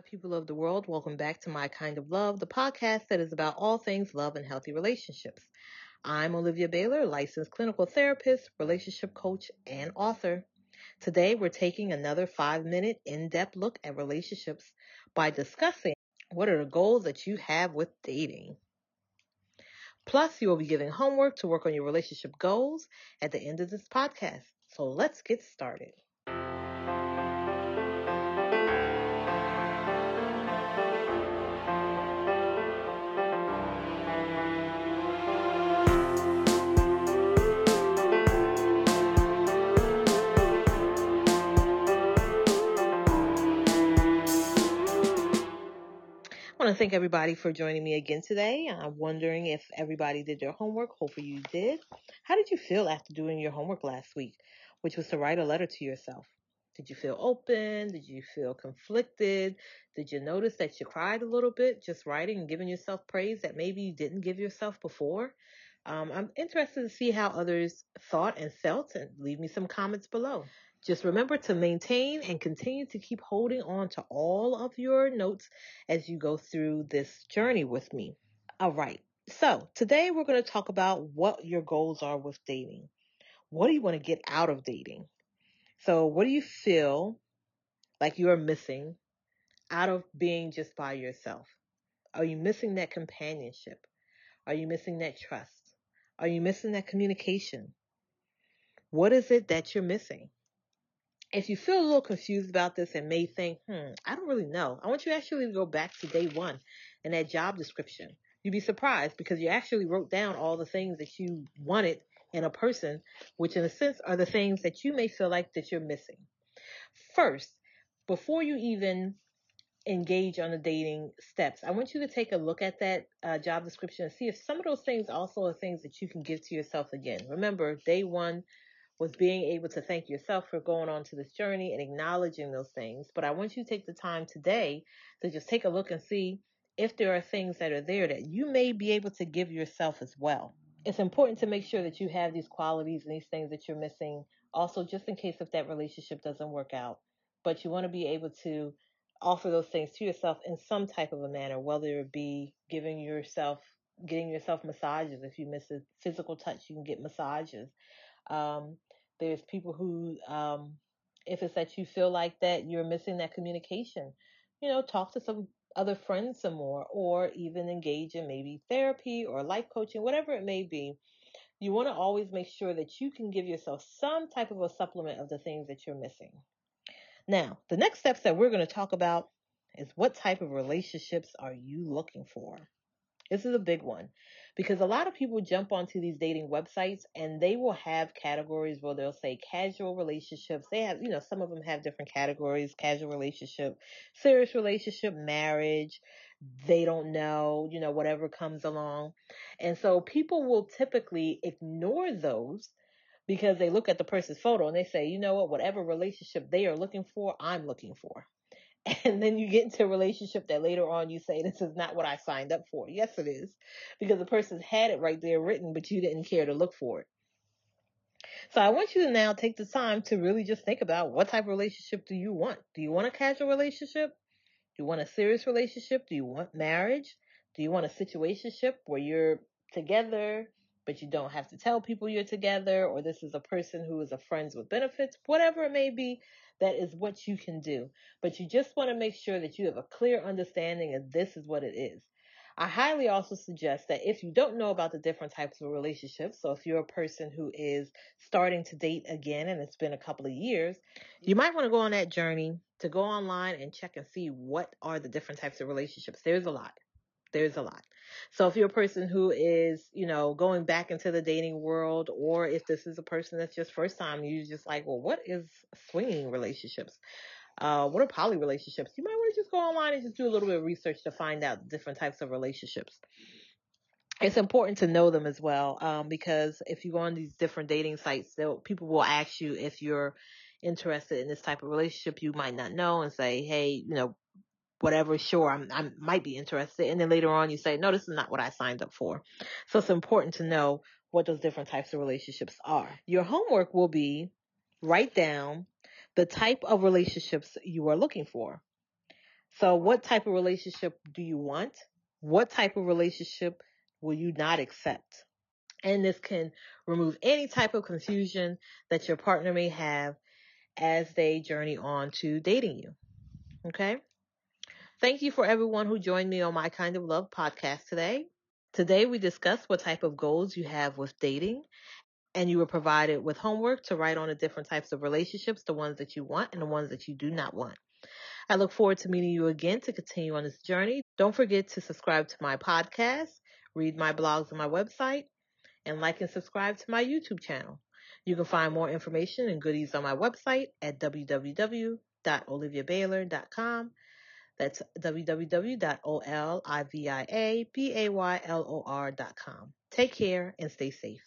my people of the world. Welcome back to My Kind of Love, the podcast that is about all things love and healthy relationships. I'm Olivia Baylor, licensed clinical therapist, relationship coach, and author. Today, we're taking another five minute in depth look at relationships by discussing what are the goals that you have with dating. Plus, you will be giving homework to work on your relationship goals at the end of this podcast. So let's get started. I want to thank everybody for joining me again today. I'm wondering if everybody did their homework. Hopefully you did. How did you feel after doing your homework last week, which was to write a letter to yourself? Did you feel open? Did you feel conflicted? Did you notice that you cried a little bit just writing and giving yourself praise that maybe you didn't give yourself before? Um, I'm interested to see how others thought and felt and leave me some comments below. Just remember to maintain and continue to keep holding on to all of your notes as you go through this journey with me. All right. So today we're going to talk about what your goals are with dating. What do you want to get out of dating? So what do you feel like you are missing out of being just by yourself? Are you missing that companionship? Are you missing that trust? Are you missing that communication? What is it that you're missing? if you feel a little confused about this and may think, hmm, I don't really know, I want you actually to go back to day one in that job description. You'd be surprised because you actually wrote down all the things that you wanted in a person, which in a sense are the things that you may feel like that you're missing. First, before you even engage on the dating steps, I want you to take a look at that uh, job description and see if some of those things also are things that you can give to yourself again. Remember, day one, was being able to thank yourself for going on to this journey and acknowledging those things. But I want you to take the time today to just take a look and see if there are things that are there that you may be able to give yourself as well. It's important to make sure that you have these qualities and these things that you're missing also just in case if that relationship doesn't work out. But you want to be able to offer those things to yourself in some type of a manner, whether it be giving yourself getting yourself massages. If you miss a physical touch, you can get massages. Um, there's people who, um, if it's that you feel like that you're missing that communication, you know, talk to some other friends some more, or even engage in maybe therapy or life coaching, whatever it may be. You want to always make sure that you can give yourself some type of a supplement of the things that you're missing. Now, the next steps that we're going to talk about is what type of relationships are you looking for? This is a big one because a lot of people jump onto these dating websites and they will have categories where they'll say casual relationships. They have, you know, some of them have different categories, casual relationship, serious relationship, marriage. They don't know, you know, whatever comes along. And so people will typically ignore those because they look at the person's photo and they say, you know what, whatever relationship they are looking for, I'm looking for. and then you get into a relationship that later on you say this is not what I signed up for. Yes, it is, because the person's had it right there written, but you didn't care to look for it. So I want you to now take the time to really just think about what type of relationship do you want? Do you want a casual relationship? Do you want a serious relationship? Do you want marriage? Do you want a situationship where you're together, but you don't have to tell people you're together, or this is a person who is a friends with benefits, whatever it may be, that is what you can do. But you just want to make sure that you have a clear understanding of this is what it is. I highly also suggest that if you don't know about the different types of relationships, so if you're a person who is starting to date again and it's been a couple of years, you might want to go on that journey to go online and check and see what are the different types of relationships. There's a lot. There's a lot. So if you're a person who is, you know, going back into the dating world, or if this is a person that's just first time, you're just like, well, what is swinging relationships? Uh, what are poly relationships? You might want to just go online and just do a little bit of research to find out different types of relationships. It's important to know them as well, um, because if you go on these different dating sites, people will ask you if you're interested in this type of relationship you might not know and say, hey, you know, whatever, sure, I'm, I might be interested. And then later on you say, no, this is not what I signed up for. So it's important to know what those different types of relationships are. Your homework will be write down the type of relationships you are looking for. So, what type of relationship do you want? What type of relationship will you not accept? And this can remove any type of confusion that your partner may have as they journey on to dating you. Okay? Thank you for everyone who joined me on my Kind of Love podcast today. Today we discussed what type of goals you have with dating and you were provided with homework to write on the different types of relationships, the ones that you want and the ones that you do not want. I look forward to meeting you again to continue on this journey. Don't forget to subscribe to my podcast, read my blogs on my website, and like and subscribe to my YouTube channel. You can find more information and goodies on my website at www.oliviabaylor.com. That's www.oliviabaylor.com. Take care and stay safe.